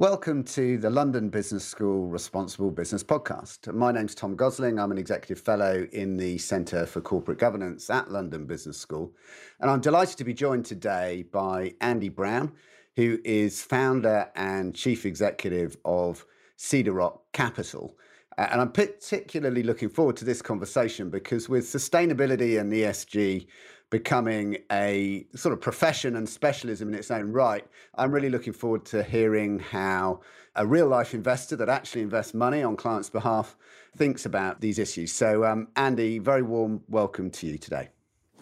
Welcome to the London Business School Responsible Business Podcast. My name's Tom Gosling. I'm an executive fellow in the Centre for Corporate Governance at London Business School. And I'm delighted to be joined today by Andy Brown, who is founder and chief executive of Cedar Rock Capital. Uh, and I'm particularly looking forward to this conversation because with sustainability and ESG becoming a sort of profession and specialism in its own right, I'm really looking forward to hearing how a real life investor that actually invests money on clients' behalf thinks about these issues. So, um, Andy, very warm welcome to you today.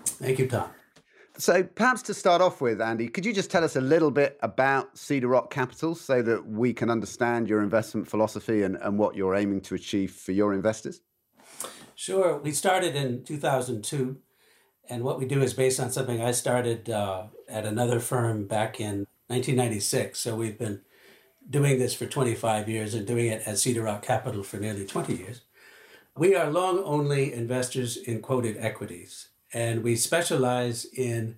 Thank you, Tom. So, perhaps to start off with, Andy, could you just tell us a little bit about Cedar Rock Capital so that we can understand your investment philosophy and, and what you're aiming to achieve for your investors? Sure. We started in 2002 and what we do is based on something I started uh, at another firm back in 1996. So we've been doing this for 25 years and doing it at Cedar Rock Capital for nearly 20 years. We are long only investors in quoted equities, and we specialize in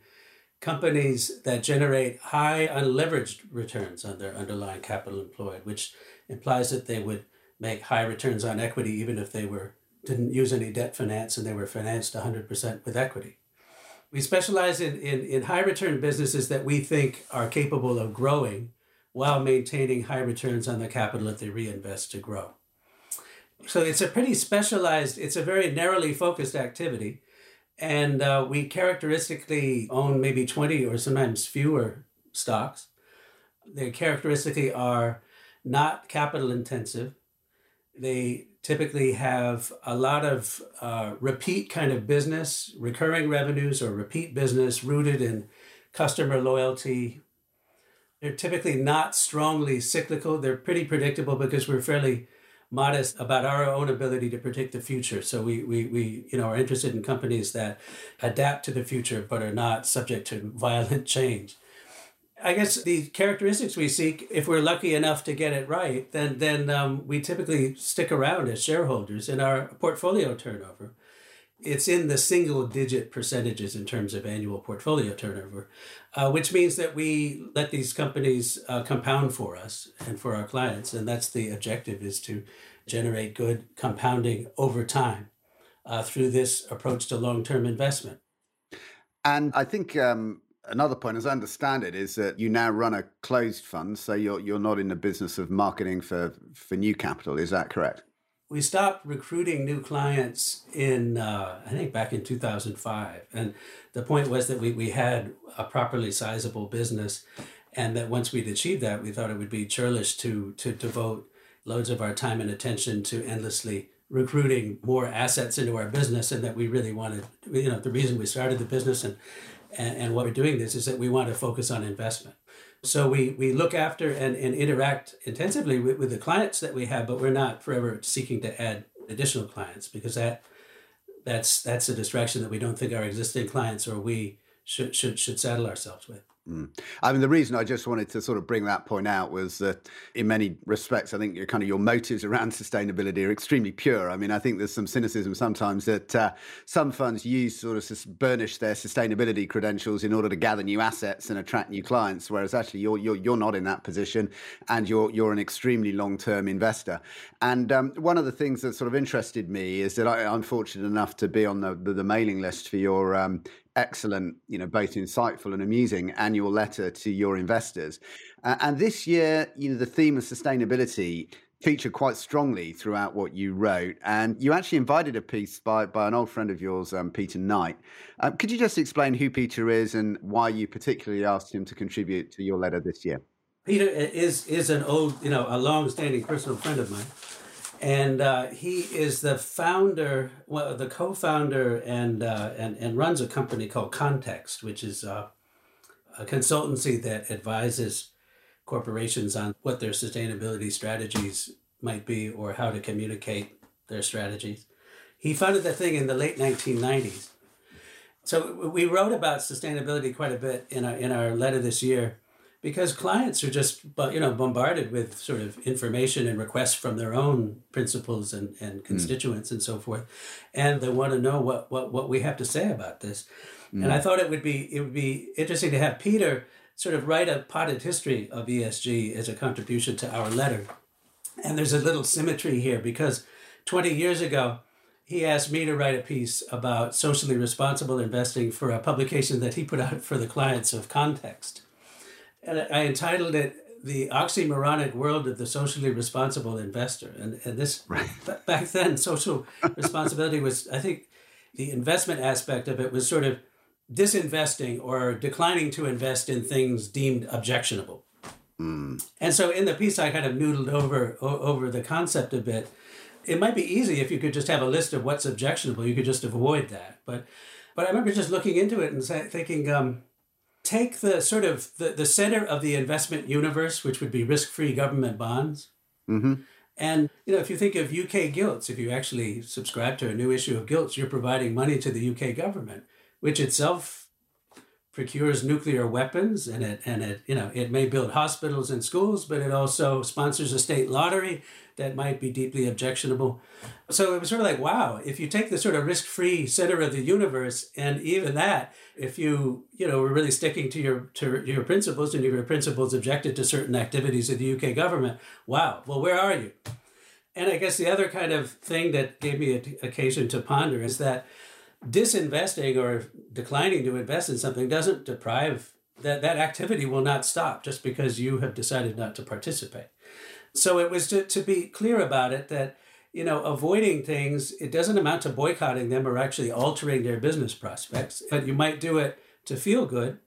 companies that generate high unleveraged returns on their underlying capital employed, which implies that they would make high returns on equity even if they were didn't use any debt finance and they were financed 100% with equity. We specialize in, in, in high return businesses that we think are capable of growing while maintaining high returns on the capital that they reinvest to grow. So it's a pretty specialized, it's a very narrowly focused activity. And uh, we characteristically own maybe 20 or sometimes fewer stocks. They characteristically are not capital intensive. They typically have a lot of uh, repeat kind of business, recurring revenues or repeat business rooted in customer loyalty. They're typically not strongly cyclical. They're pretty predictable because we're fairly modest about our own ability to predict the future. So we, we, we you know, are interested in companies that adapt to the future but are not subject to violent change. I guess the characteristics we seek, if we're lucky enough to get it right, then then um, we typically stick around as shareholders in our portfolio turnover. It's in the single digit percentages in terms of annual portfolio turnover, uh, which means that we let these companies uh, compound for us and for our clients, and that's the objective: is to generate good compounding over time uh, through this approach to long term investment. And I think um, another point, as I understand it, is that you now run a closed fund, so you're you're not in the business of marketing for for new capital. Is that correct? We stopped recruiting new clients in uh, I think back in two thousand five, and the point was that we we had a properly sizable business, and that once we'd achieved that, we thought it would be churlish to to devote loads of our time and attention to endlessly recruiting more assets into our business and that we really wanted you know the reason we started the business and and, and what we're doing this is that we want to focus on investment. So we, we look after and, and interact intensively with, with the clients that we have, but we're not forever seeking to add additional clients because that that's that's a distraction that we don't think our existing clients or we should should should saddle ourselves with. Mm. I mean, the reason I just wanted to sort of bring that point out was that, in many respects, I think your kind of your motives around sustainability are extremely pure. I mean, I think there's some cynicism sometimes that uh, some funds use sort of burnish their sustainability credentials in order to gather new assets and attract new clients, whereas actually you're you're you're not in that position, and you're you're an extremely long term investor. And um, one of the things that sort of interested me is that I, am fortunate enough to be on the, the, the mailing list for your um, excellent, you know, both insightful and amusing annual letter to your investors. Uh, and this year, you know, the theme of sustainability featured quite strongly throughout what you wrote. And you actually invited a piece by, by an old friend of yours, um, Peter Knight. Um, could you just explain who Peter is and why you particularly asked him to contribute to your letter this year? Peter is is an old, you know, a long-standing personal friend of mine and uh, he is the founder, well, the co-founder, and uh, and and runs a company called Context, which is uh, a consultancy that advises corporations on what their sustainability strategies might be or how to communicate their strategies. He founded the thing in the late 1990s. So we wrote about sustainability quite a bit in our in our letter this year because clients are just you know bombarded with sort of information and requests from their own principals and, and hmm. constituents mm. and so forth and they want to know what, what what we have to say about this mm. and i thought it would be it would be interesting to have peter sort of write a potted history of ESG as a contribution to our letter. And there's a little symmetry here because 20 years ago, he asked me to write a piece about socially responsible investing for a publication that he put out for the clients of Context. And I entitled it The Oxymoronic World of the Socially Responsible Investor. And, and this, right. back then, social responsibility was, I think, the investment aspect of it was sort of disinvesting or declining to invest in things deemed objectionable. Mm. And so in the piece, I kind of noodled over over the concept a bit it might be easy if you could just have a list of what's objectionable. You could just avoid that. But but I remember just looking into it and say, thinking, um, take the sort of the, the center of the investment universe, which would be risk-free government bonds. Mm-hmm. And you know, if you think of UK gilts, if you actually subscribe to a new issue of gilts, you're providing money to the UK government, which itself procures nuclear weapons and it and it you know it may build hospitals and schools but it also sponsors a state lottery that might be deeply objectionable. So it was sort of like wow if you take the sort of risk-free center of the universe and even that if you you know were really sticking to your to your principles and your principles objected to certain activities of the UK government wow well where are you? And i guess the other kind of thing that gave me an occasion to ponder is that disinvesting or declining to invest in something doesn't deprive that that activity will not stop just because you have decided not to participate so it was to, to be clear about it that you know avoiding things it doesn't amount to boycotting them or actually altering their business prospects but you might do it to feel good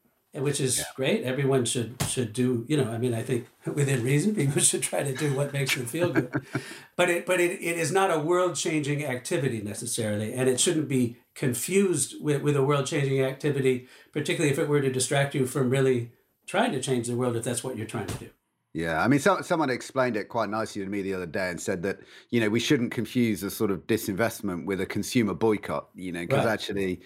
which is yeah. great. Everyone should should do. You know, I mean, I think within reason, people should try to do what makes them feel good. but it but it, it is not a world changing activity necessarily, and it shouldn't be confused with, with a world changing activity, particularly if it were to distract you from really trying to change the world if that's what you're trying to do. Yeah, I mean, so, someone explained it quite nicely to me the other day and said that you know we shouldn't confuse a sort of disinvestment with a consumer boycott. You know, because right. actually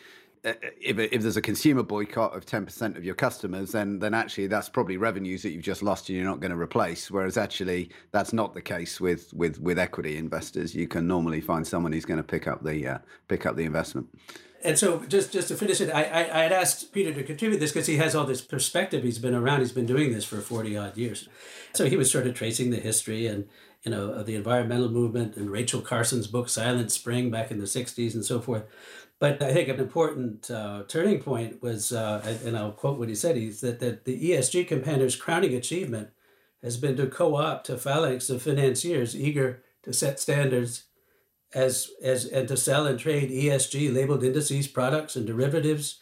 uh, if, if there's a consumer boycott of 10% of your customers, then then actually that's probably revenues that you've just lost and you're not going to replace. Whereas actually that's not the case with with with equity investors. You can normally find someone who's going to pick up the uh, pick up the investment. And so, just just to finish it, I I, I had asked Peter to contribute this because he has all this perspective. He's been around. He's been doing this for forty odd years. So he was sort of tracing the history and you know of the environmental movement and Rachel Carson's book Silent Spring back in the '60s and so forth. But I think an important uh, turning point was, uh, and I'll quote what he said, he said that the ESG compander's crowning achievement has been to co-opt a phalanx of financiers eager to set standards as, as and to sell and trade ESG labeled indices, products, and derivatives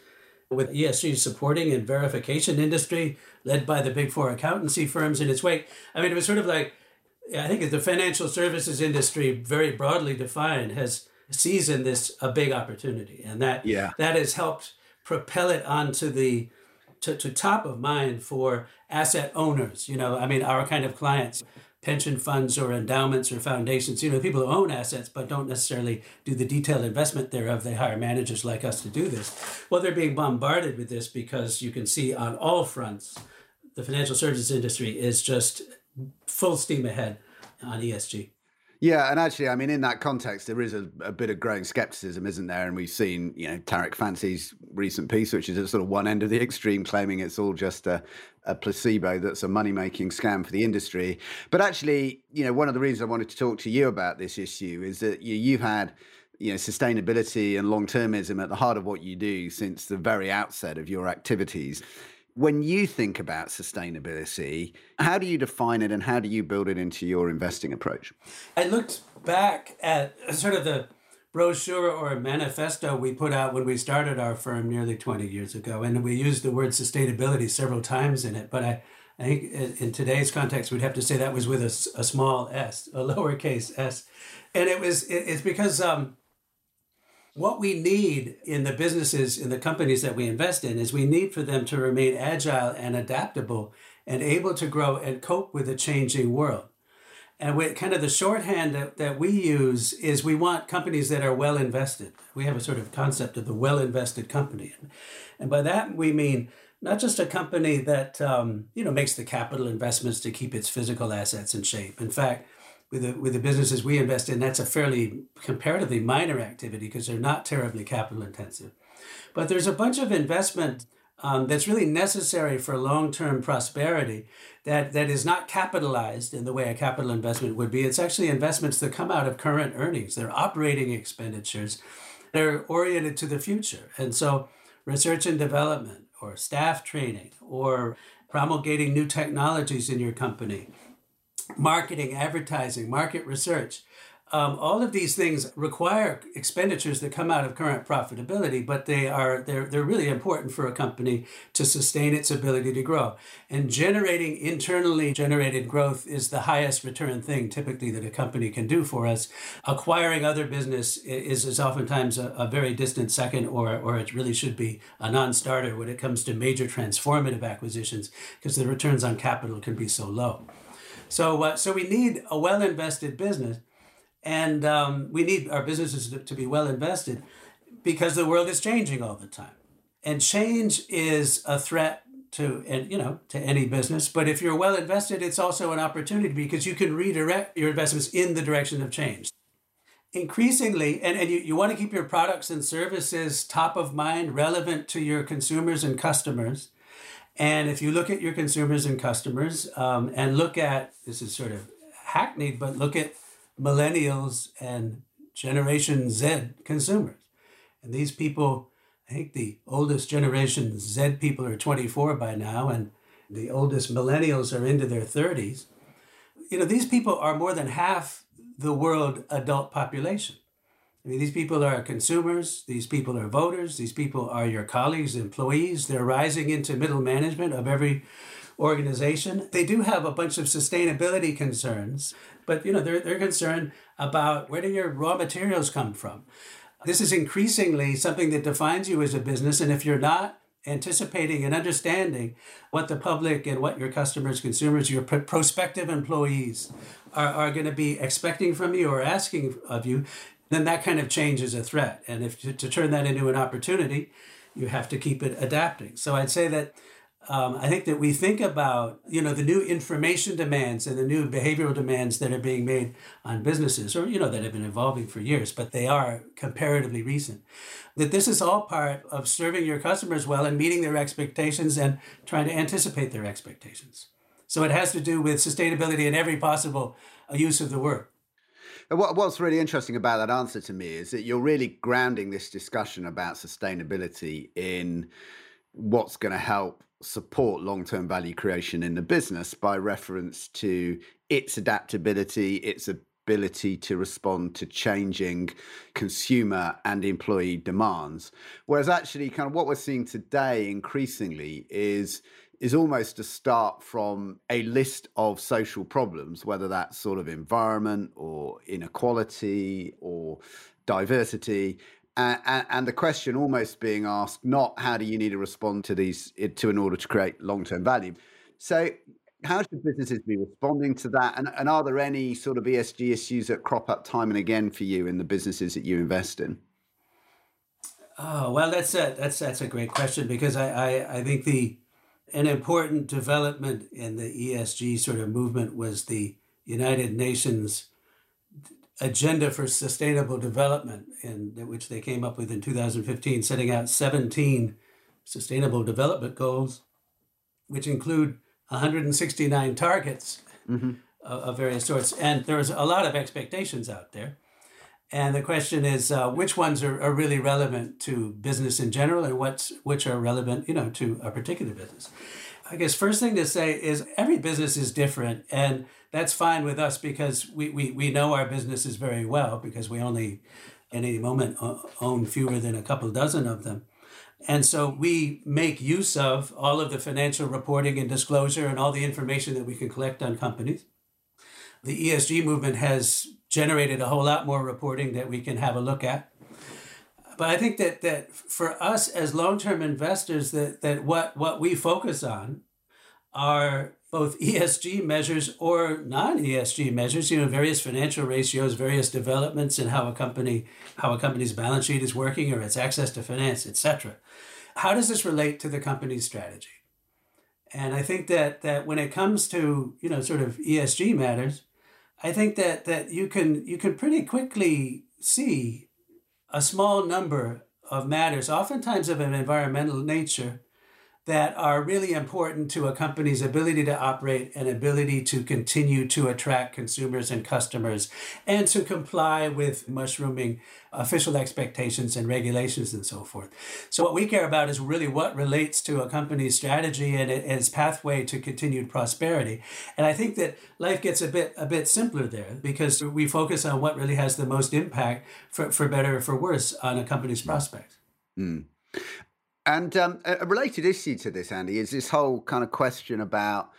with ESG supporting and verification industry led by the big four accountancy firms in its wake. I mean, it was sort of like, I think the financial services industry, very broadly defined, has sees in this a big opportunity, and that yeah. that has helped propel it onto the to, to top of mind for asset owners. You know, I mean, our kind of clients, pension funds or endowments or foundations. You know, people who own assets but don't necessarily do the detailed investment thereof. They hire managers like us to do this. Well, they're being bombarded with this because you can see on all fronts, the financial services industry is just full steam ahead on ESG. Yeah, and actually, I mean, in that context, there is a, a, bit of growing skepticism, isn't there? And we've seen, you know, Tariq Fancy's recent piece, which is at sort of one end of the extreme, claiming it's all just a, a placebo that's a money making scam for the industry. But actually, you know, one of the reasons I wanted to talk to you about this issue is that you, you've had you know sustainability and long termism at the heart of what you do since the very outset of your activities when you think about sustainability, how do you define it and how do you build it into your investing approach? I looked back at sort of the brochure or manifesto we put out when we started our firm nearly 20 years ago, and we used the word sustainability several times in it. But I, I think in today's context, we'd have to say that was with a, a small s, a lowercase s. And it was, it, it's because um, what we need in the businesses, in the companies that we invest in, is we need for them to remain agile and adaptable and able to grow and cope with a changing world. And we, kind of the shorthand that, that we use is we want companies that are well invested. We have a sort of concept of the well invested company. And by that, we mean not just a company that um, you know makes the capital investments to keep its physical assets in shape. In fact, with the with the businesses we invest in, that's a fairly comparatively minor activity because they're not terribly capital intensive. But there's a bunch of investment um, that's really necessary for long-term prosperity that, that is not capitalized in the way a capital investment would be. It's actually investments that come out of current earnings. They're operating expenditures. They're oriented to the future. And so research and development or staff training or promulgating new technologies in your company, marketing, advertising, market research, um, all of these things require expenditures that come out of current profitability, but they are they're they're really important for a company to sustain its ability to grow. And generating internally generated growth is the highest return thing typically that a company can do for us. Acquiring other business is, is oftentimes a, a very distant second, or or it really should be a non-starter when it comes to major transformative acquisitions, because the returns on capital can be so low. So uh, so we need a well invested business and um, we need our businesses to, to be well invested because the world is changing all the time. And change is a threat to and you know to any business but if you're well invested it's also an opportunity because you can redirect your investments in the direction of change increasingly and, and you, you want to keep your products and services top of mind relevant to your consumers and customers and if you look at your consumers and customers um, and look at this is sort of hackneyed but look at millennials and Generation Z consumers. And these people, I think the oldest Generation Z people are 24 by now, and the oldest millennials are into their 30s. You know, these people are more than half the world adult population. I mean, these people are consumers, these people are voters, these people are your colleagues, employees. They're rising into middle management of every organization. They do have a bunch of sustainability concerns, but you know, they're, they're concerned about where do your raw materials come from. This is increasingly something that defines you as a business, and if you're not anticipating and understanding what the public and what your customers, consumers, your prospective employees are, are going to be expecting from you or asking of you, then that kind of change is a threat. And if to, to turn that into an opportunity, you have to keep it adapting. So I'd say that um, I think that we think about you know the new information demands and the new behavioral demands that are being made on businesses, or you know that have been evolving for years, but they are comparatively recent. That this is all part of serving your customers well and meeting their expectations and trying to anticipate their expectations. So it has to do with sustainability in every possible uh, use of the word. What's really interesting about that answer to me is that you're really grounding this discussion about sustainability in what's going to help support long term value creation in the business by reference to its adaptability, its ability to respond to changing consumer and employee demands. Whereas actually, kind of what we're seeing today increasingly is is almost to start from a list of social problems, whether that's sort of environment or inequality or diversity, and, and, the question almost being asked not how do you need to respond to these to in order to create long-term value? So how should businesses be responding to that and, and are there any sort of esg issues that crop up time and again for you in the businesses that you invest in? Oh well that's a that's that's a great question because i i, I think the an important development in the esg sort of movement was the united nations agenda for sustainable development, in which they came up with in 2015, setting out 17 sustainable development goals, which include 169 targets mm-hmm. of, of, various sorts. And there's a lot of expectations out there. And the question is, uh, which ones are, are really relevant to business in general, and what's which are relevant, you know, to a particular business. I guess first thing to say is every business is different, and that's fine with us because we, we, we know our businesses very well because we only at any moment own fewer than a couple dozen of them. And so we make use of all of the financial reporting and disclosure and all the information that we can collect on companies. The ESG movement has generated a whole lot more reporting that we can have a look at. But I think that, that for us as long-term investors, that, that what, what we focus on are both ESG measures or non-ESG measures, you know, various financial ratios, various developments in how a company, how a company's balance sheet is working or its access to finance, etc. How does this relate to the company's strategy? And I think that that when it comes to, you know, sort of ESG matters, I think that that you can you can pretty quickly see a small number of matters, oftentimes of an environmental nature, that are really important to a company's ability to operate and ability to continue to attract consumers and customers and to comply with mushrooming official expectations and regulations and so forth. So, what we care about is really what relates to a company's strategy and its pathway to continued prosperity. And I think that life gets a bit a bit simpler there because we focus on what really has the most impact for, for better or for worse on a company's prospects. Mm. And um, a related issue to this, Andy, is this whole kind of question about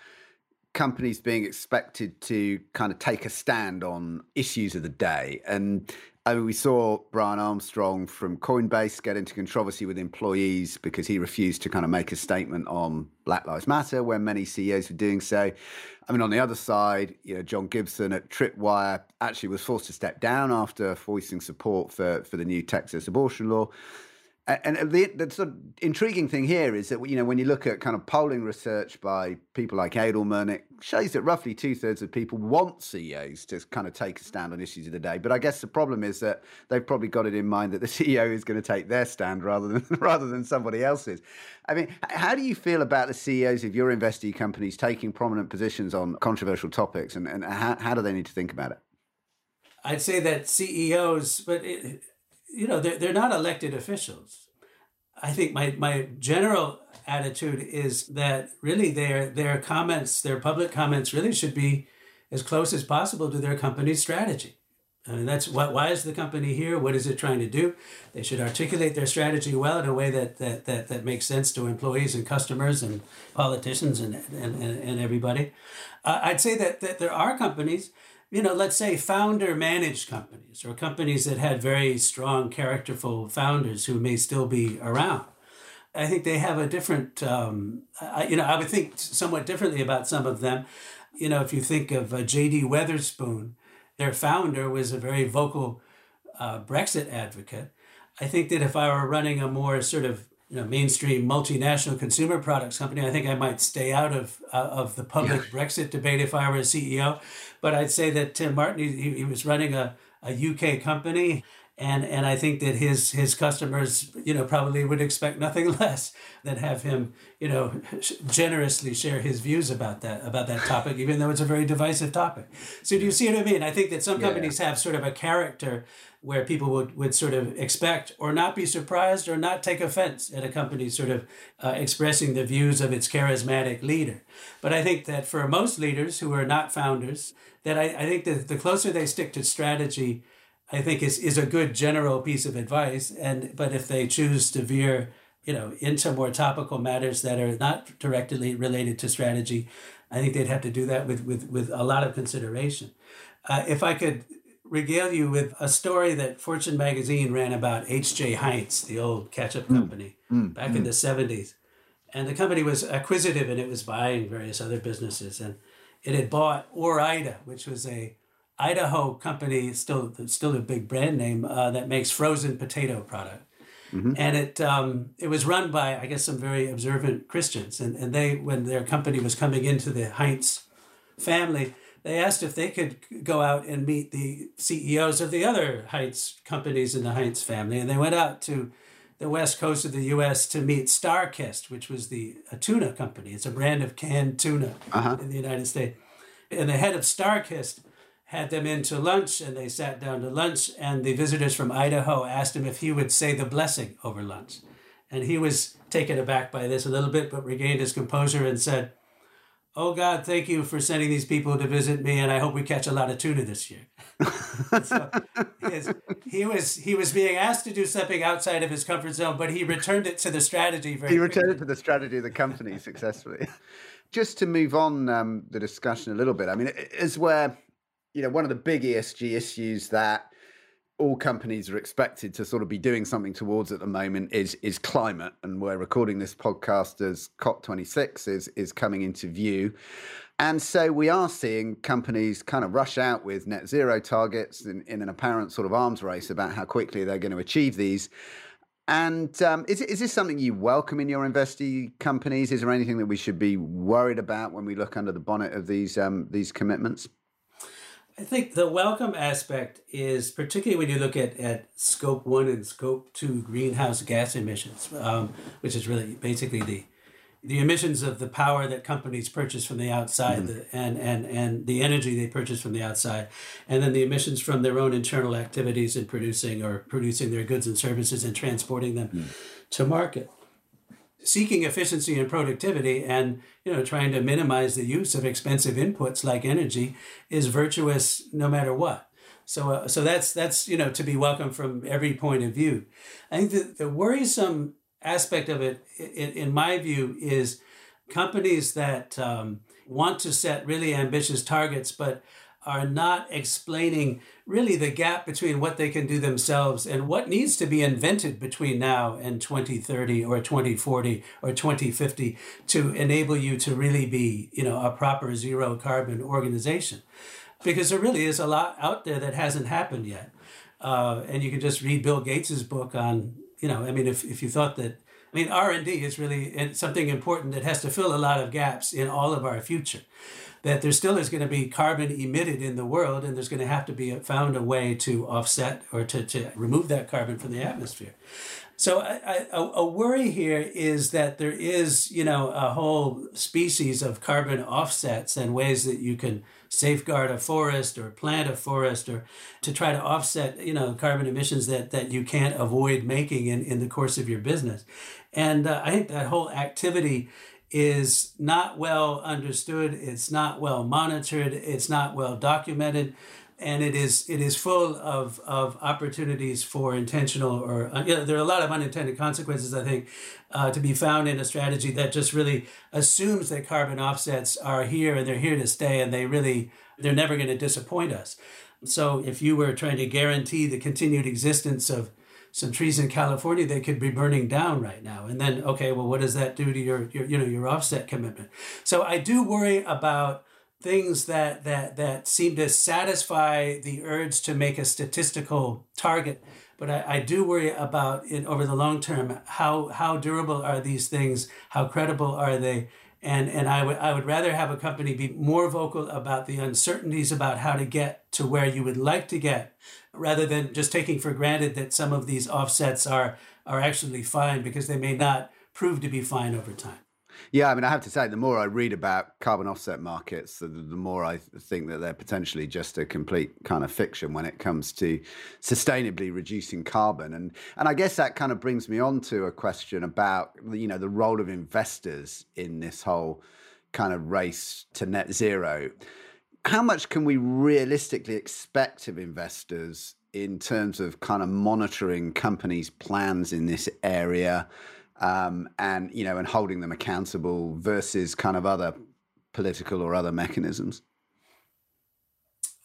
companies being expected to kind of take a stand on issues of the day. And I mean, we saw Brian Armstrong from Coinbase get into controversy with employees because he refused to kind of make a statement on Black Lives Matter when many CEOs were doing so. I mean, on the other side, you know, John Gibson at Tripwire actually was forced to step down after voicing support for, for the new Texas abortion law. And the, the sort of intriguing thing here is that you know when you look at kind of polling research by people like Edelman, it shows that roughly two thirds of people want CEOs to kind of take a stand on issues of the day. But I guess the problem is that they've probably got it in mind that the CEO is going to take their stand rather than rather than somebody else's. I mean, how do you feel about the CEOs of your investee companies taking prominent positions on controversial topics, and, and how, how do they need to think about it? I'd say that CEOs, but. It, you know, they're, they're not elected officials. I think my, my general attitude is that really their their comments, their public comments, really should be as close as possible to their company's strategy. I mean, that's what, why is the company here? What is it trying to do? They should articulate their strategy well in a way that, that, that, that makes sense to employees and customers and politicians and, and, and, everybody. Uh, I'd say that, that there are companies you know, let's say founder managed companies or companies that had very strong, characterful founders who may still be around. I think they have a different, um, I, you know, I would think somewhat differently about some of them. You know, if you think of uh, J.D. Wetherspoon, their founder was a very vocal uh, Brexit advocate. I think that if I were running a more sort of you know, mainstream multinational consumer products company, I think I might stay out of uh, of the public yeah. Brexit debate if I were a CEO. But I'd say that Tim Martin, he, he was running a, a UK company and and I think that his his customers, you know, probably would expect nothing less than have him, you know, generously share his views about that about that topic, even though it's a very divisive topic. So do you see what I mean? I think that some companies yeah. have sort of a character where people would, would sort of expect or not be surprised or not take offense at a company sort of uh, expressing the views of its charismatic leader. But I think that for most leaders who are not founders, that I, I think that the closer they stick to strategy, I think is, is a good general piece of advice. And but if they choose to veer, you know, into more topical matters that are not directly related to strategy, I think they'd have to do that with with, with a lot of consideration. Uh, if I could regale you with a story that Fortune magazine ran about H.J. Heinz, the old ketchup hmm. company, mm, back mm. in the 70s. And the company was acquisitive and it was buying various other businesses. And it had bought Ore-Ida, which was a Idaho company, still still a big brand name, uh, that makes frozen potato product. Mm-hmm. And it um, it was run by I guess some very observant Christians, and, and they when their company was coming into the Heinz family, they asked if they could go out and meet the CEOs of the other Heinz companies in the Heinz family. And they went out to the west coast of the U.S. to meet StarKist, which was the a tuna company. It's a brand of canned tuna uh-huh. in the United States. And the head of StarKist had them in to lunch, and they sat down to lunch. And the visitors from Idaho asked him if he would say the blessing over lunch. And he was taken aback by this a little bit, but regained his composure and said, Oh God, thank you for sending these people to visit me, and I hope we catch a lot of tuna this year. so his, he was he was being asked to do something outside of his comfort zone, but he returned it to the strategy. Very he returned quickly. it to the strategy of the company successfully. Just to move on um, the discussion a little bit, I mean, is where you know one of the big ESG issues that all companies are expected to sort of be doing something towards at the moment is is climate and we're recording this podcast as COP26 is is coming into view and so we are seeing companies kind of rush out with net zero targets in, in an apparent sort of arms race about how quickly they're going to achieve these and um, is, is this something you welcome in your investee companies? Is there anything that we should be worried about when we look under the bonnet of these um, these commitments? I think the welcome aspect is particularly when you look at, at scope one and scope two greenhouse gas emissions, um, which is really basically the the emissions of the power that companies purchase from the outside mm-hmm. the, and, and, and the energy they purchase from the outside, and then the emissions from their own internal activities in producing or producing their goods and services and transporting them mm-hmm. to market. Seeking efficiency and productivity and you know trying to minimize the use of expensive inputs like energy is virtuous no matter what. So, uh, so that's that's you know to be welcome from every point of view. I think the, the worrisome aspect of it, in, in my view, is companies that um, want to set really ambitious targets, but are not explaining really the gap between what they can do themselves and what needs to be invented between now and 2030 or 2040 or 2050 to enable you to really be, you know, a proper zero carbon organization. Because there really is a lot out there that hasn't happened yet. Uh, and you can just read Bill Gates's book on you know, I mean, if, if you thought that, I mean, R and D is really something important that has to fill a lot of gaps in all of our future. That there still is going to be carbon emitted in the world, and there's going to have to be found a way to offset or to, to remove that carbon from the atmosphere. So I, I, a worry here is that there is, you know, a whole species of carbon offsets and ways that you can safeguard a forest or plant a forest or to try to offset you know carbon emissions that that you can't avoid making in, in the course of your business. And uh, i think that whole activity is not well understood. It's not well monitored. It's not well documented and it is it is full of of opportunities for intentional or uh, you know, there are a lot of unintended consequences I think uh, to be found in a strategy that just really assumes that carbon offsets are here and they're here to stay and they really they're never going to disappoint us. So if you were trying to guarantee the continued existence of some trees in California, they could be burning down right now. And then, okay, well, what does that do to your, your you know your offset commitment? So I do worry about things that that that seem to satisfy the urge to make a statistical target. But I, I do worry about in over the long term. How how durable are these things? How credible are they? And and I would I would rather have a company be more vocal about the uncertainties about how to get to where you would like to get rather than just taking for granted that some of these offsets are are actually fine because they may not prove to be fine over time yeah, I mean, I have to say, the more I read about carbon offset markets, the, the, more I think that they're potentially just a complete kind of fiction when it comes to sustainably reducing carbon. And and I guess that kind of brings me on to a question about you know the role of investors in this whole kind of race to net zero. How much can we realistically expect of investors in terms of kind of monitoring companies' plans in this area? Um, and you know and holding them accountable versus kind of other political or other mechanisms?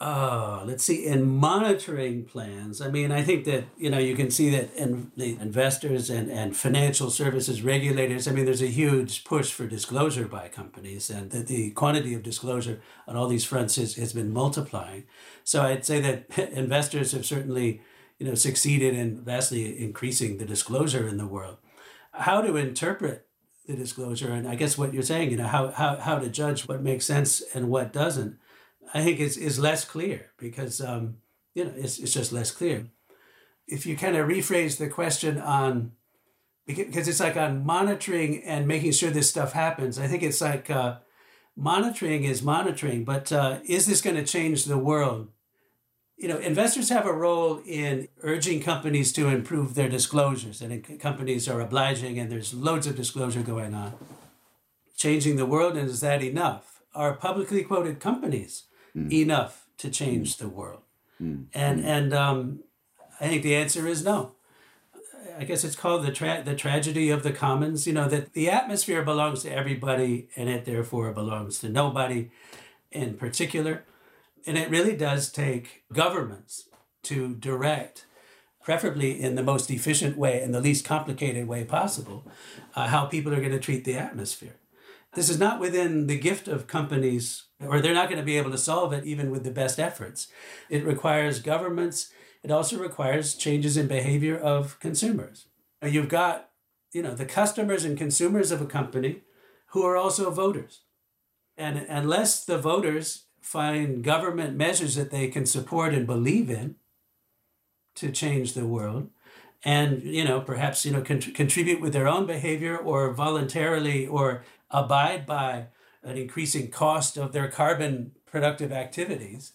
Uh, let's see. In monitoring plans, I mean, I think that you know you can see that in the investors and, and financial services regulators. I mean, there's a huge push for disclosure by companies, and that the quantity of disclosure on all these fronts is, has been multiplying. So I'd say that investors have certainly you know succeeded in vastly increasing the disclosure in the world how to interpret the disclosure and I guess what you're saying, you know, how, how, how to judge what makes sense and what doesn't, I think is, is less clear because, um, you know, it's, it's just less clear. If you kind of rephrase the question on, because it's like on monitoring and making sure this stuff happens, I think it's like uh, monitoring is monitoring, but uh, is this going to change the world? You know, investors have a role in urging companies to improve their disclosures, and companies are obliging, and there's loads of disclosure going on. Changing the world, and is that enough? Are publicly quoted companies mm. enough to change mm. the world? Mm. And and um, I think the answer is no. I guess it's called the tra- the tragedy of the commons. You know that the atmosphere belongs to everybody, and it therefore belongs to nobody in particular. And it really does take governments to direct, preferably in the most efficient way and the least complicated way possible, uh, how people are going to treat the atmosphere. This is not within the gift of companies, or they're not going to be able to solve it even with the best efforts. It requires governments. It also requires changes in behavior of consumers. You've got, you know, the customers and consumers of a company who are also voters. And unless the voters find government measures that they can support and believe in to change the world, and you know perhaps you know con- contribute with their own behavior or voluntarily or abide by an increasing cost of their carbon productive activities.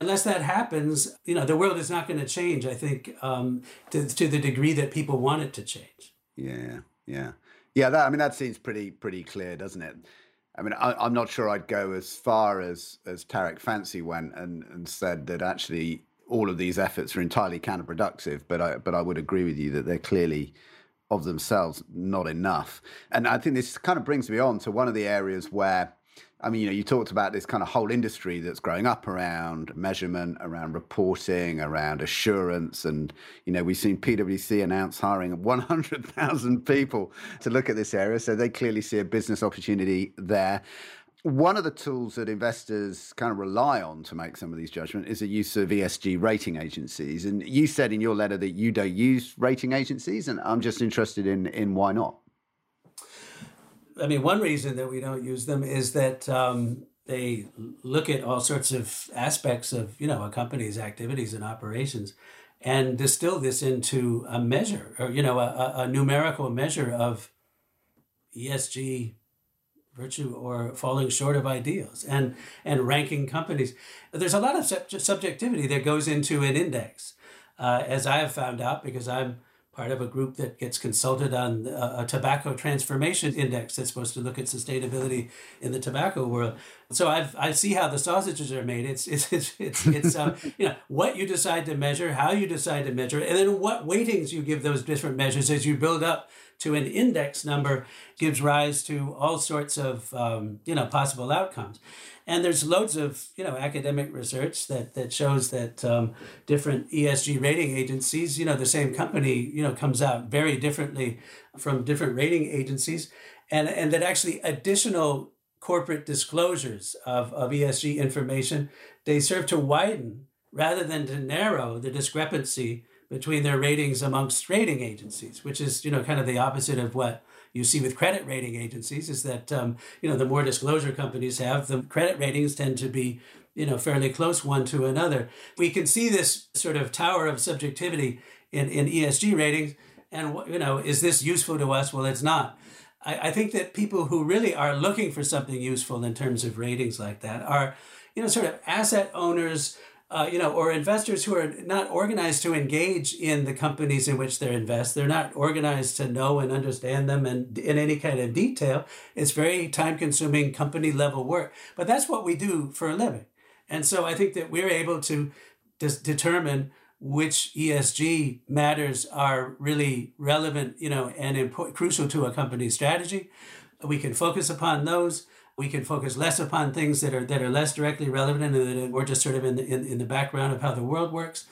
Unless that happens you know the world is not going to change i think um, to, to the degree that people want it to change. Yeah yeah. Yeah that i mean that seems pretty pretty clear doesn't it I mean, I, am not sure I'd go as far as as Tariq Fancy went and, and said that actually all of these efforts are entirely counterproductive. But I but I would agree with you that they're clearly of themselves not enough. And I think this kind of brings me on to one of the areas where I mean, you know, you talked about this kind of whole industry that's growing up around measurement, around reporting, around assurance. And, you know, we've seen PwC announce hiring 100,000 people to look at this area. So they clearly see a business opportunity there. One of the tools that investors kind of rely on to make some of these judgments is the use of ESG rating agencies. And you said in your letter that you don't use rating agencies, and I'm just interested in, in why not. I mean, one reason that we don't use them is that um, they look at all sorts of aspects of you know a company's activities and operations, and distill this into a measure or you know a, a numerical measure of ESG virtue or falling short of ideals and and ranking companies. There's a lot of subjectivity that goes into an index, uh, as I have found out because I'm part of a group that gets consulted on a, a, tobacco transformation index that's supposed to look at sustainability in the tobacco world. So I've, I see how the sausages are made. It's it's it's it's, it's uh, you know what you decide to measure, how you decide to measure, and then what weightings you give those different measures as you build up to an index number gives rise to all sorts of um, you know possible outcomes. And there's loads of you know academic research that that shows that um, different ESG rating agencies, you know, the same company, you know, comes out very differently from different rating agencies, and and that actually additional corporate disclosures of, of ESG information they serve to widen rather than to narrow the discrepancy between their ratings amongst rating agencies, which is you know kind of the opposite of what you see with credit rating agencies is that um, you know the more disclosure companies have, the credit ratings tend to be you know fairly close one to another. We can see this sort of tower of subjectivity in, in ESG ratings, and you know is this useful to us? Well, it's not. I, I think that people who really are looking for something useful in terms of ratings like that are you know sort of asset owners uh, you know, or investors who are not organized to engage in the companies in which they invest. They're not organized to know and understand them and in any kind of detail. It's very time consuming company level work. But that's what we do for a living. And so I think that we're able to dis- determine which ESG matters are really relevant, you know, and important, crucial to a company's strategy. We can focus upon those we can focus less upon things that are that are less directly relevant and that we're just sort of in the, in, in the background of how the world works.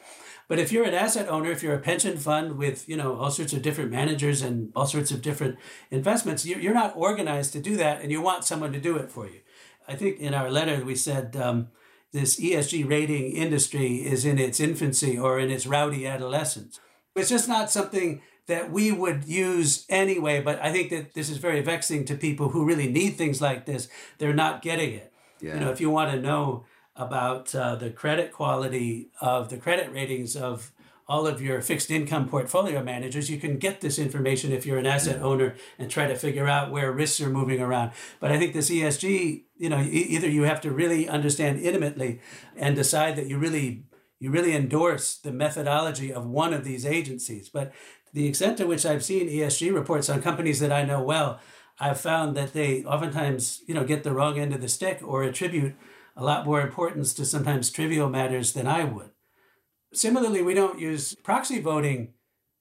But if you're an asset owner, if you're a pension fund with you know all sorts of different managers and all sorts of different investments, you're not organized to do that, and you want someone to do it for you. I think in our letter we said um, this ESG rating industry is in its infancy or in its rowdy adolescence. It's just not something that we would use anyway. But I think that this is very vexing to people who really need things like this. They're not getting it. Yeah. You know, if you want to know about uh, the credit quality of the credit ratings of all of your fixed income portfolio managers, you can get this information if you're an asset owner and try to figure out where risks are moving around. But I think this ESG, you know, either you have to really understand intimately and decide that you really you really endorse the methodology of one of these agencies. But the extent to which I've seen ESG reports on companies that I know well, I've found that they oftentimes, you know, get the wrong end of the stick or attribute a lot more importance to sometimes trivial matters than I would. Similarly, we don't use proxy voting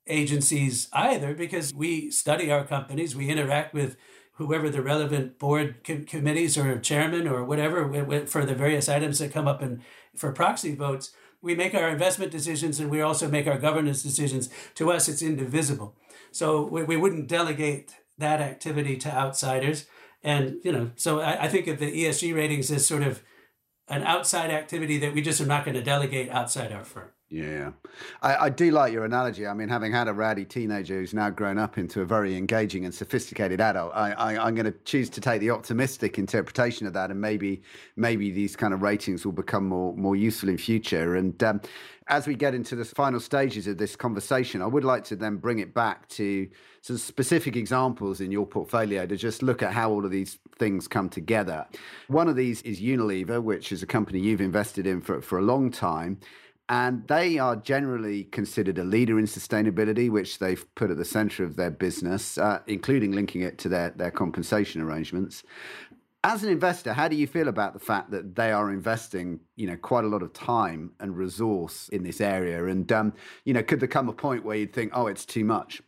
agencies either because we study our companies, we interact with whoever the relevant board com- committees or chairman or whatever for the various items that come up in for proxy votes we make our investment decisions and we also make our governance decisions. To us, it's indivisible. So we, we wouldn't delegate that activity to outsiders. And, you know, so I, I think of the ESG ratings as sort of an outside activity that we just are not going to delegate outside our firm. Yeah, I, I, do like your analogy. I mean, having had a rowdy teenager who's now grown up into a very engaging and sophisticated adult, I, am going to choose to take the optimistic interpretation of that, and maybe maybe these kind of ratings will become more more useful in future. And um, as we get into the final stages of this conversation, I would like to then bring it back to some specific examples in your portfolio to just look at how all of these things come together. One of these is Unilever, which is a company you've invested in for, for a long time. And they are generally considered a leader in sustainability, which they've put at the center of their business, uh, including linking it to their, their compensation arrangements. As an investor, how do you feel about the fact that they are investing, you know, quite a lot of time and resource in this area? And, um, you know, could there come a point where you'd think, oh, it's too much?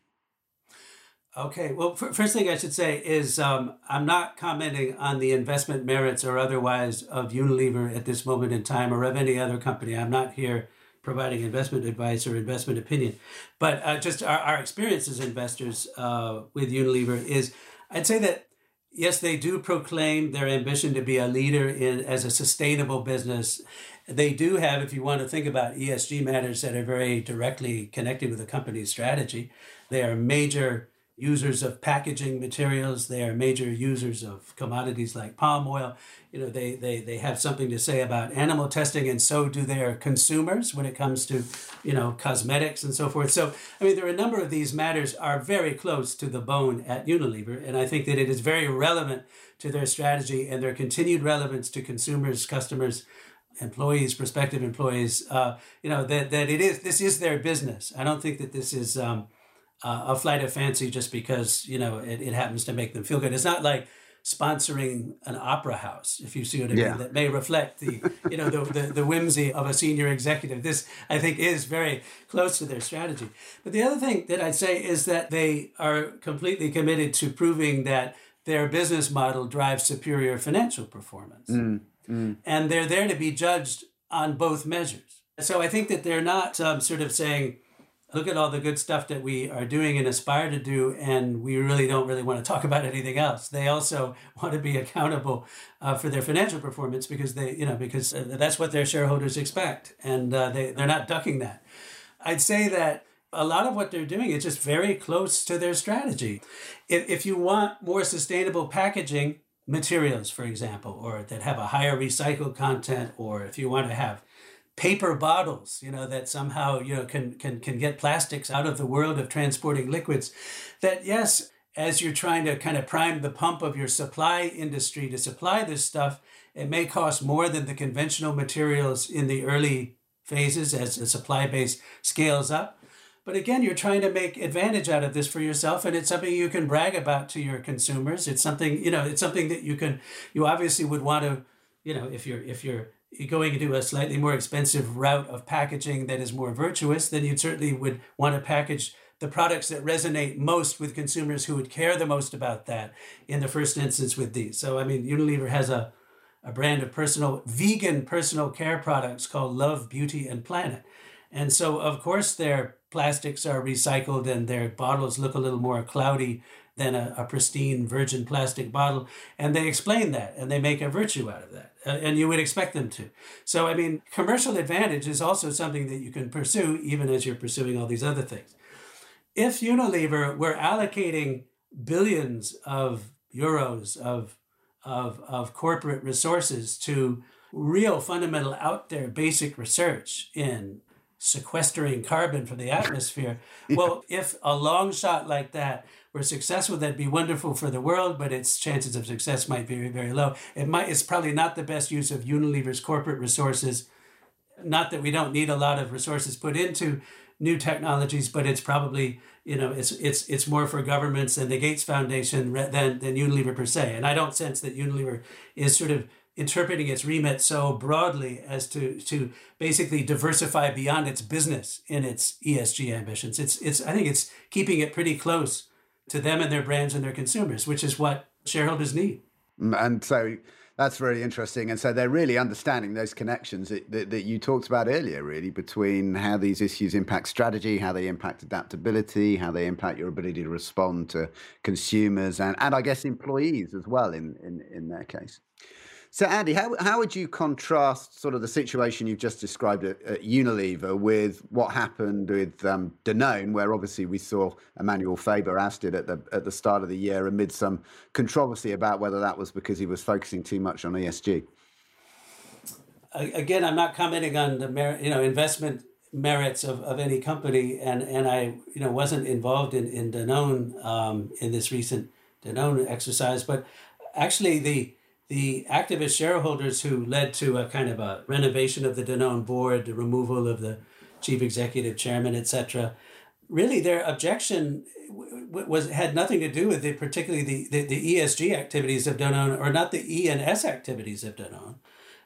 Okay. Well, first thing I should say is um, I'm not commenting on the investment merits or otherwise of Unilever at this moment in time or of any other company. I'm not here providing investment advice or investment opinion. But uh, just our, our experience as investors uh, with Unilever is I'd say that yes, they do proclaim their ambition to be a leader in as a sustainable business. They do have, if you want to think about ESG matters that are very directly connected with the company's strategy, they are major users of packaging materials. They are major users of commodities like palm oil. You know, they, they, they have something to say about animal testing, and so do their consumers when it comes to, you know, cosmetics and so forth. So, I mean, there are a number of these matters are very close to the bone at Unilever, and I think that it is very relevant to their strategy and their continued relevance to consumers, customers, employees, prospective employees. Uh, you know that that it is this is their business. I don't think that this is. Um, uh, a flight of fancy just because you know it, it happens to make them feel good. It's not like sponsoring an opera house, if you see what I mean, that may reflect the you know the, the, the whimsy of a senior executive. This I think is very close to their strategy. But the other thing that I'd say is that they are completely committed to proving that their business model drives superior financial performance, mm, mm. and they're there to be judged on both measures. So I think that they're not um, sort of saying look at all the good stuff that we are doing and aspire to do, and we really don't really want to talk about anything else. They also want to be accountable uh, for their financial performance because they, you know, because uh, that's what their shareholders expect, and uh, they they're not ducking that. I'd say that a lot of what they're doing is just very close to their strategy. If, if you want more sustainable packaging materials, for example, or that have a higher recycled content, or if you want to have paper bottles, you know, that somehow, you know, can, can, can get plastics out of the world of transporting liquids. That, yes, as you're trying to kind of prime the pump of your supply industry to supply this stuff, it may cost more than the conventional materials in the early phases as the supply base scales up. But again, you're trying to make advantage out of this for yourself, and it's something you can brag about to your consumers. It's something, you know, it's something that you can, you obviously would want to, you know, if you're if you're going into a slightly more expensive route of packaging that is more virtuous, then you certainly would want to package the products that resonate most with consumers who would care the most about that in the first instance with these. So, I mean, Unilever has a, a brand of personal, vegan personal care products called Love, Beauty, and Planet. And so, of course, their plastics are recycled and their bottles look a little more cloudy than a, a pristine virgin plastic bottle. And they explain that and they make a virtue out of that. And you would expect them to. So, I mean, commercial advantage is also something that you can pursue even as you're pursuing all these other things. If Unilever were allocating billions of euros of, of, of corporate resources to real fundamental out there basic research in sequestering carbon from the atmosphere. Well, if a long shot like that were successful, that'd be wonderful for the world, but its chances of success might be very, very low. It might it's probably not the best use of Unilever's corporate resources. Not that we don't need a lot of resources put into new technologies, but it's probably you know it's it's it's more for governments and the Gates Foundation than than Unilever per se. And I don't sense that Unilever is sort of interpreting its remit so broadly as to to basically diversify beyond its business in its ESG ambitions. It's it's I think it's keeping it pretty close to them and their brands and their consumers, which is what shareholders need. Mm, and so that's very interesting. And so they're really understanding those connections that, that, that, you talked about earlier, really, between how these issues impact strategy, how they impact adaptability, how they impact your ability to respond to consumers and, and I guess employees as well in, in, in their case. So, Andy, how, how would you contrast sort of the situation you've just described at, at Unilever with what happened with um, Danone, where obviously we saw Emmanuel Faber ousted at the at the start of the year amid some controversy about whether that was because he was focusing too much on ESG? Again, I'm not commenting on the you know investment merits of, of any company, and, and I you know wasn't involved in in Danone um, in this recent Danone exercise, but actually the the activist shareholders who led to a kind of a renovation of the Danone board, the removal of the chief executive chairman, etc. Really, their objection was had nothing to do with the, particularly the, the, the ESG activities of Danone, or not the E and S activities of Danone.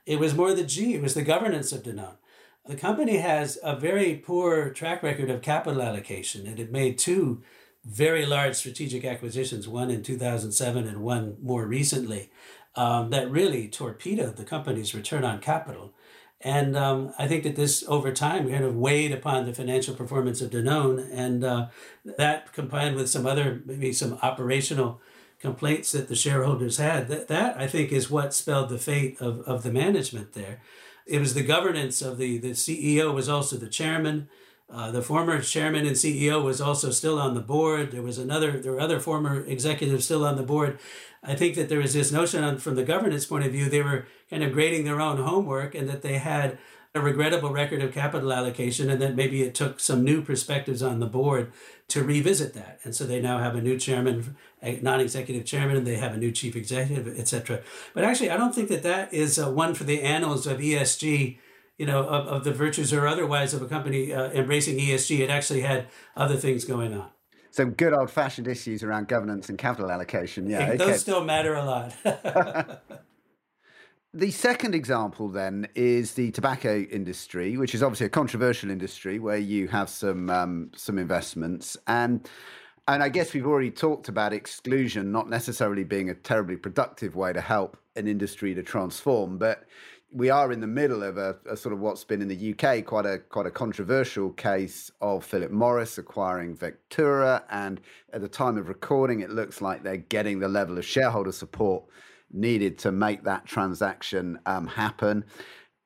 It was more the G. It was the governance of Danone. The company has a very poor track record of capital allocation, and it made two very large strategic acquisitions, one in 2007 and one more recently, um, that really torpedoed the company's return on capital. And um, I think that this, over time, kind of weighed upon the financial performance of Danone. And uh, that combined with some other, maybe some operational complaints that the shareholders had, that, that I think is what spelled the fate of, of the management there. It was the governance of the, the CEO was also the chairman. Uh, the former chairman and CEO was also still on the board. There was another, there were other former executives still on the board. I think that there was this notion on, from the governance point of view, they were kind of grading their own homework and that they had a regrettable record of capital allocation and that maybe it took some new perspectives on the board to revisit that. And so they now have a new chairman, a non-executive chairman, and they have a new chief executive, etc. But actually, I don't think that that is uh, one for the annals of ESG you know, of, of the virtues or otherwise of a company uh, embracing ESG. It actually had other things going on. Some good old fashioned issues around governance and capital allocation. Yeah. Those still matter a lot. the second example then is the tobacco industry, which is obviously a controversial industry where you have some um, some investments and and I guess we've already talked about exclusion not necessarily being a terribly productive way to help an industry to transform, but we are in the middle of a, a, sort of what's been in the UK quite a quite a controversial case of Philip Morris acquiring Vectura, and at the time of recording, it looks like they're getting the level of shareholder support needed to make that transaction um, happen.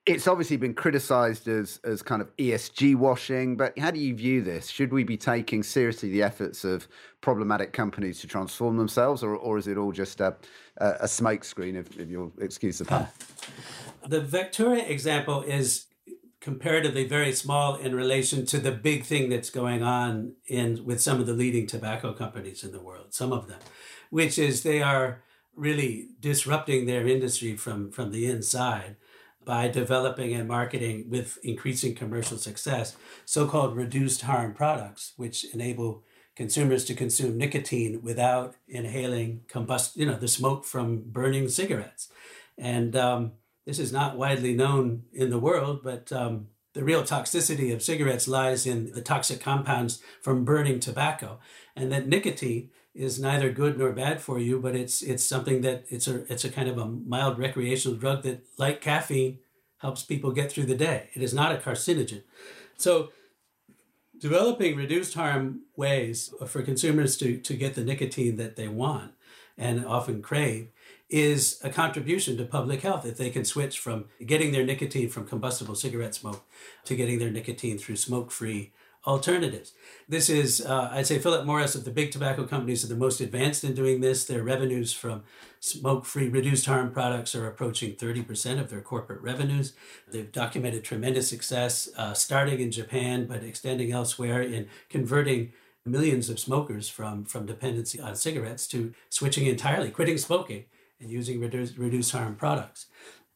It's obviously been criticised as as kind of ESG washing, but how do you view this? Should we be taking seriously the efforts of problematic companies to transform themselves, or, or is it all just a a, a smokescreen, if, if you'll excuse the pun? The Vectura example is comparatively very small in relation to the big thing that's going on in with some of the leading tobacco companies in the world, some of them, which is they are really disrupting their industry from, from the inside by developing and marketing with increasing commercial success so-called reduced harm products which enable consumers to consume nicotine without inhaling combust you know the smoke from burning cigarettes. And um, this is not widely known in the world, but um, the real toxicity of cigarettes lies in the toxic compounds from burning tobacco, and that nicotine is neither good nor bad for you, but it's it's something that it's a it's a kind of a mild recreational drug that, like caffeine, helps people get through the day. It is not a carcinogen. So developing reduced harm ways for consumers to, to get the nicotine that they want and often crave is a contribution to public health if they can switch from getting their nicotine from combustible cigarette smoke to getting their nicotine through smoke free alternatives. This is, uh, I'd say, Philip Morris of the big tobacco companies are the most advanced in doing this. Their revenues from smoke free, reduced harm products are approaching 30% of their corporate revenues. They've documented tremendous success, uh, starting in Japan, but extending elsewhere in converting millions of smokers from, from dependency on cigarettes to switching entirely, quitting smoking and using reduced, reduced harm products.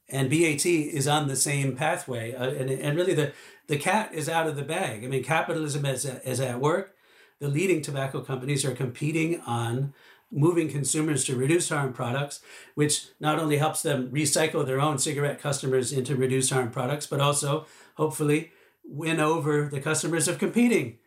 And BAT is on the same pathway. Uh, and, and really, the, the cat is out of the bag. I mean, capitalism is, is at work. The leading tobacco companies are competing on moving consumers to reduce harm products, which not only helps them recycle their own cigarette customers into reduce harm products, but also hopefully win over the customers of competing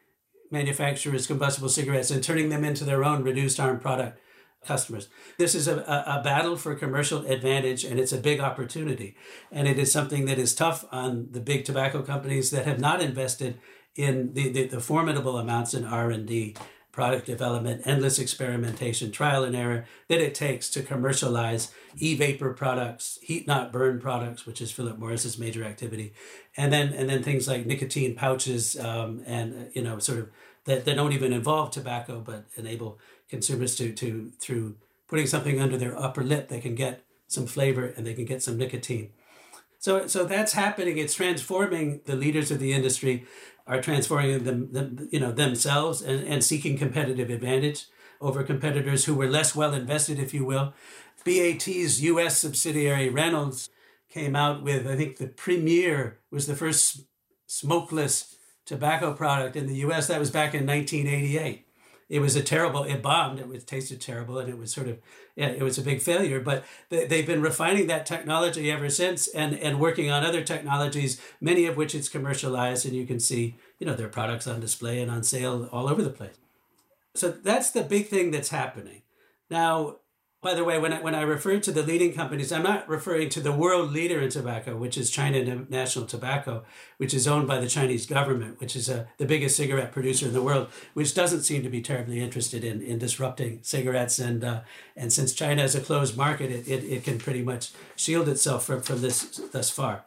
manufacturers' combustible cigarettes and turning them into their own reduced harm product customers. This is a, a, battle for commercial advantage and it's a big opportunity. And it is something that is tough on the big tobacco companies that have not invested in the, the, the formidable amounts in R&D product development, endless experimentation, trial and error that it takes to commercialize e-vapor products, heat not burn products, which is Philip Morris's major activity, and then and then things like nicotine pouches um, and you know sort of that, that don't even involve tobacco but enable consumers to to through putting something under their upper lip they can get some flavor and they can get some nicotine. So so that's happening. It's transforming the leaders of the industry are transforming them, them you know themselves and, and seeking competitive advantage over competitors who were less well invested, if you will. BAT's U.S. subsidiary Reynolds came out with I think the Premier was the first smokeless tobacco product in the U.S. That was back in 1988 it was a terrible it bombed it was tasted terrible and it was sort of yeah, it was a big failure but they, they've been refining that technology ever since and and working on other technologies many of which it's commercialized and you can see you know their products on display and on sale all over the place. So that's the big thing that's happening. Now by the way, when I, when I refer to the leading companies, I'm not referring to the world leader in tobacco, which is China National Tobacco, which is owned by the Chinese government, which is a, uh, the biggest cigarette producer in the world, which doesn't seem to be terribly interested in, in disrupting cigarettes. And uh, and since China is a closed market, it, it, it can pretty much shield itself from, from this thus far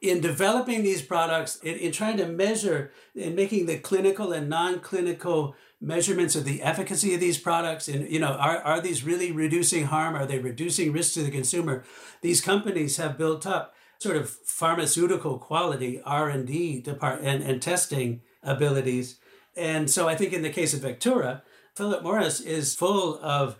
in developing these products, in, in trying to measure, in making the clinical and non-clinical measurements of the efficacy of these products? And you know are, are these really reducing harm? Are they reducing risk to the consumer? These companies have built up sort of pharmaceutical quality r&d depart and, and testing abilities. And so i think in the case of vectura philip morris is full of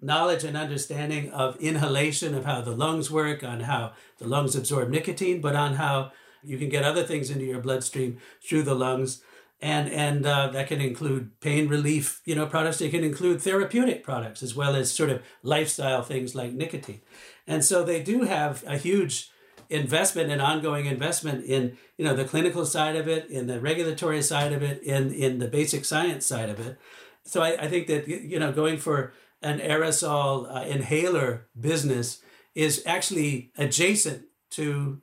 knowledge and understanding of inhalation of how the lungs work on how the lungs absorb nicotine but on how you can get other things into your bloodstream through the lungs and and uh, that can include pain relief you know products. It can include therapeutic products as well as sort of lifestyle things like nicotine. And so they do have a huge investment and ongoing investment in you know the clinical side of it in the regulatory side of it in in the basic science side of it. So i, I think that you know going for an aerosol uh, inhaler business is actually adjacent to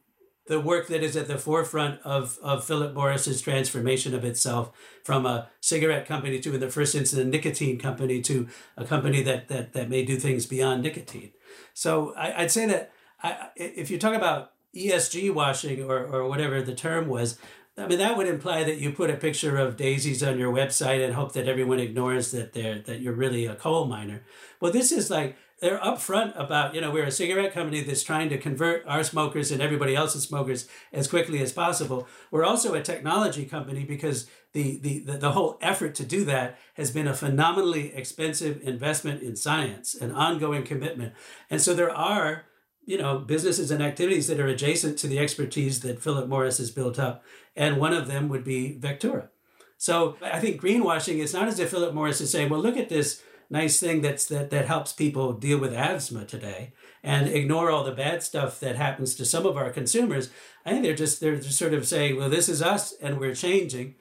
the work that is at the forefront of, of Philip Morris's transformation of itself from a cigarette company to, in the first instance, a nicotine company to a company that that, that may do things beyond nicotine. So I, would say that I, if you talk about ESG washing or, or whatever the term was, I mean that would imply that you put a picture of daisies on your website and hope that everyone ignores that they're that you're really a coal miner. Well, this is like they're upfront about you know we're a cigarette company that's trying to convert our smokers and everybody else's smokers as quickly as possible. We're also a technology company because the, the, the, the whole effort to do that has been a phenomenally expensive investment in science an ongoing commitment. And so there are you know businesses and activities that are adjacent to the expertise that philip morris has built up and one of them would be vectura. So i think greenwashing is not as if philip morris is saying well look at this nice thing that's that that helps people deal with asthma today and ignore all the bad stuff that happens to some of our consumers. I think they're just they're just sort of saying well this is us and we're changing.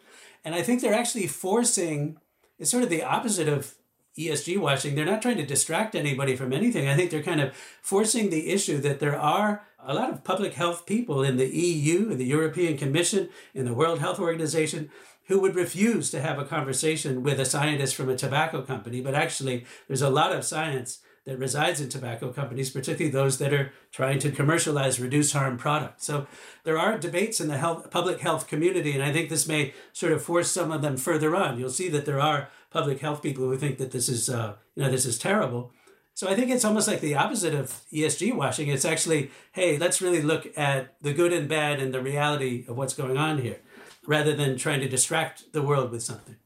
And i think they're actually forcing it's sort of the opposite of esg washing they're not trying to distract anybody from anything. I think they're kind of forcing the issue that there are a lot of public health people in the eu in the european commission in the world health organization who would refuse to have a conversation with a scientist from a tobacco company. But actually, there's a lot of science that resides in tobacco companies, particularly those that are trying to commercialize reduced harm products. So there are debates in the health, public health community, and I think this may sort of force some of them further on. You'll see that there are public health people who think that this is, uh, you know, this is terrible. So I think it's almost like the opposite of ESG washing. It's actually, hey, let's really look at the good and bad and the reality of what's going on here rather than trying to distract the world with something.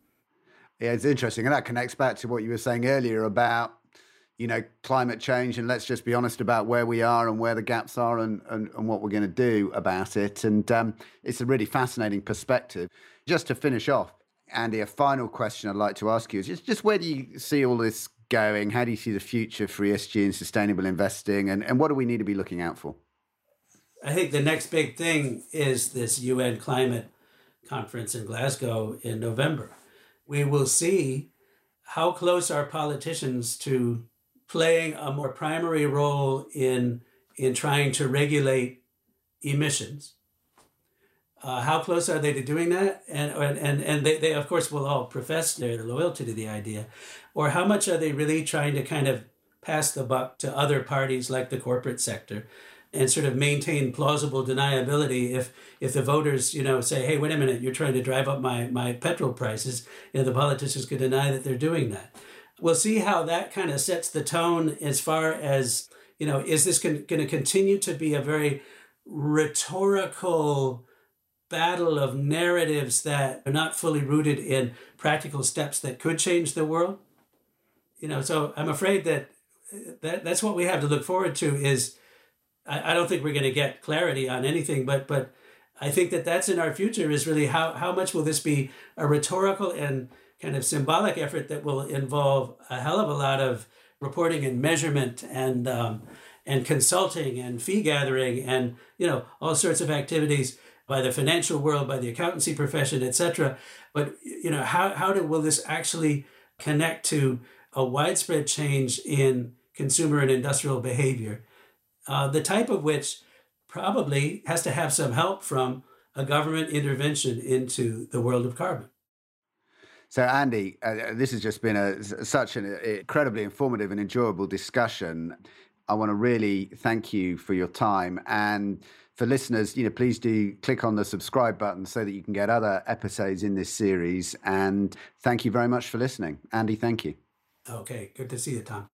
Yeah, it's interesting. And that connects back to what you were saying earlier about, you know, climate change. And let's just be honest about where we are and where the gaps are and, and, and what we're going to do about it. And um, it's a really fascinating perspective. Just to finish off, Andy, a final question I'd like to ask you is just, just where do you see all this going? How do you see the future for ESG and sustainable investing? And, and what do we need to be looking out for? I think the next big thing is this UN climate conference in Glasgow in November. We will see how close are politicians to playing a more primary role in, in trying to regulate emissions. Uh, how close are they to doing that? And and and they, they of course will all profess their loyalty to the idea, or how much are they really trying to kind of pass the buck to other parties like the corporate sector, and sort of maintain plausible deniability if if the voters you know say hey wait a minute you're trying to drive up my my petrol prices you know the politicians could deny that they're doing that. We'll see how that kind of sets the tone as far as you know is this going to continue to be a very rhetorical battle of narratives that are not fully rooted in practical steps that could change the world? You know so i'm afraid that, that that's what we have to look forward to is I, I don't think we're going to get clarity on anything but but i think that that's in our future is really how how much will this be a rhetorical and kind of symbolic effort that will involve a hell of a lot of reporting and measurement and um, and consulting and fee gathering and you know all sorts of activities by the financial world, by the accountancy profession, etc. But you know how how do, will this actually connect to a widespread change in consumer and industrial behavior, uh, the type of which probably has to have some help from a government intervention into the world of carbon. So, Andy, uh, this has just been a, such an incredibly informative and enjoyable discussion. I want to really thank you for your time. And for listeners, you know, please do click on the subscribe button so that you can get other episodes in this series. And thank you very much for listening. Andy, thank you. Okay, good to see you, Tom.